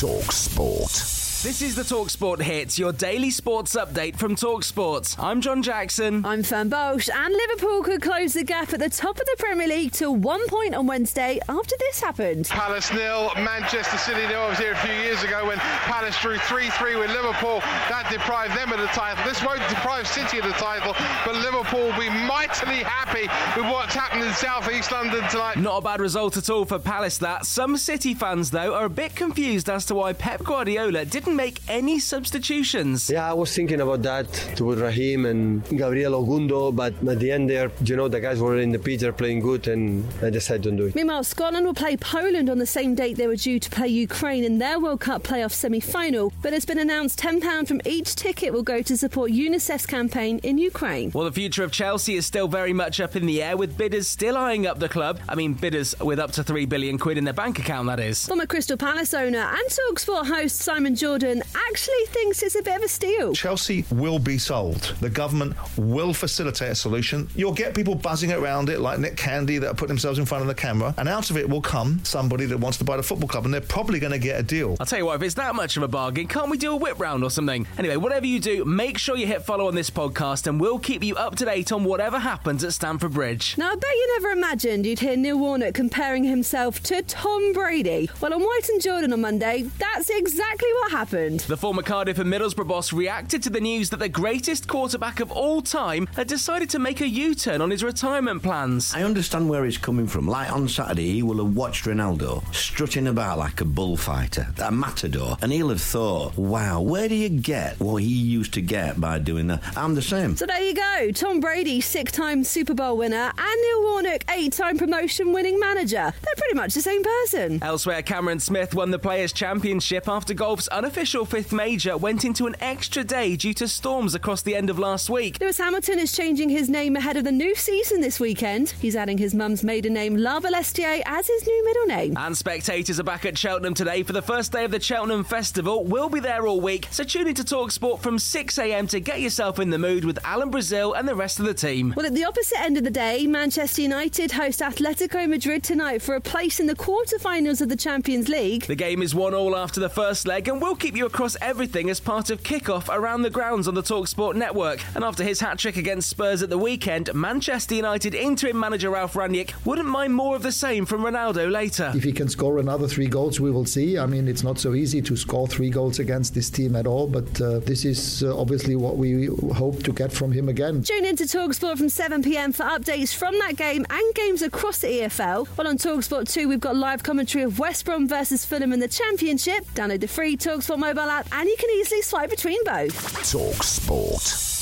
Talk Sport. This is the Talksport Hits, your daily sports update from Talksport. I'm John Jackson. I'm Fern Bosch, and Liverpool could close the gap at the top of the Premier League to one point on Wednesday after this happened. Palace nil, Manchester City nil. I was here a few years ago when Palace drew 3-3 with Liverpool. That deprived them of the title. This won't deprive City of the title, but Liverpool will be mightily happy with what's happened in South East London tonight. Not a bad result at all for Palace, that. Some City fans, though, are a bit confused as to why Pep Guardiola didn't make any substitutions. Yeah, I was thinking about that with Raheem and Gabriel Ogundo, but at the end there, you know, the guys were in the pitch, they're playing good, and I decided to do it. Meanwhile, Scotland will play Poland on the same date they were due to play Ukraine in their World Cup playoff semi final, but it's been announced £10 from each ticket will go to support UNICEF's campaign in Ukraine. Well, the future of Chelsea is still very much up in the air, with bidders still eyeing up the club. I mean, bidders with up to 3 billion quid in their bank account, that is. Former Crystal Palace owner and Talksport host Simon Jordan actually thinks it's a bit of a steal. Chelsea will be sold. The government will facilitate a solution. You'll get people buzzing around it, like Nick Candy, that put themselves in front of the camera, and out of it will come somebody that wants to buy the football club, and they're probably going to get a deal. I'll tell you what, if it's that much of a bargain, can't we do a whip round or something? Anyway, whatever you do, make sure you hit follow on this podcast, and we'll keep you up to date on whatever happens at Stamford Bridge. Now, I bet you never imagined you'd hear Neil Warnock comparing himself to Tom Brady. Well, on White and Jordan on Monday, that's exactly what happened. The former Cardiff and Middlesbrough boss reacted to the news that the greatest quarterback of all time had decided to make a U turn on his retirement plans. I understand where he's coming from. Like on Saturday, he will have watched Ronaldo strutting about like a bullfighter, a matador, and he'll have thought, wow, where do you get what he used to get by doing that? I'm the same. So there you go. Tom Brady, six time Super Bowl winner, and Neil Warnock, eight time promotion winning manager. They're pretty much the same person. Elsewhere, Cameron Smith won the Players' Championship after golf's unofficial fifth major went into an extra day due to storms across the end of last week. Lewis Hamilton is changing his name ahead of the new season this weekend. He's adding his mum's maiden name, Larbalestier, as his new middle name. And spectators are back at Cheltenham today for the first day of the Cheltenham Festival. We'll be there all week, so tune in to Talk Sport from 6am to get yourself in the mood with Alan Brazil and the rest of the team. Well, at the opposite end of the day, Manchester United host Atletico Madrid tonight for a place in the quarter-finals of the Champions League. The game is one all after the first leg, and we'll keep you across everything as part of kickoff around the grounds on the Talksport network. And after his hat trick against Spurs at the weekend, Manchester United interim manager Ralf Rangnick wouldn't mind more of the same from Ronaldo later. If he can score another three goals, we will see. I mean, it's not so easy to score three goals against this team at all, but uh, this is uh, obviously what we hope to get from him again. Tune in to Talksport from 7 pm for updates from that game and games across the EFL. While on Talksport 2, we've got live commentary of West Brom versus Fulham in the Championship. Download the free Talksport mobile app and you can easily swipe between both. Talk Sport.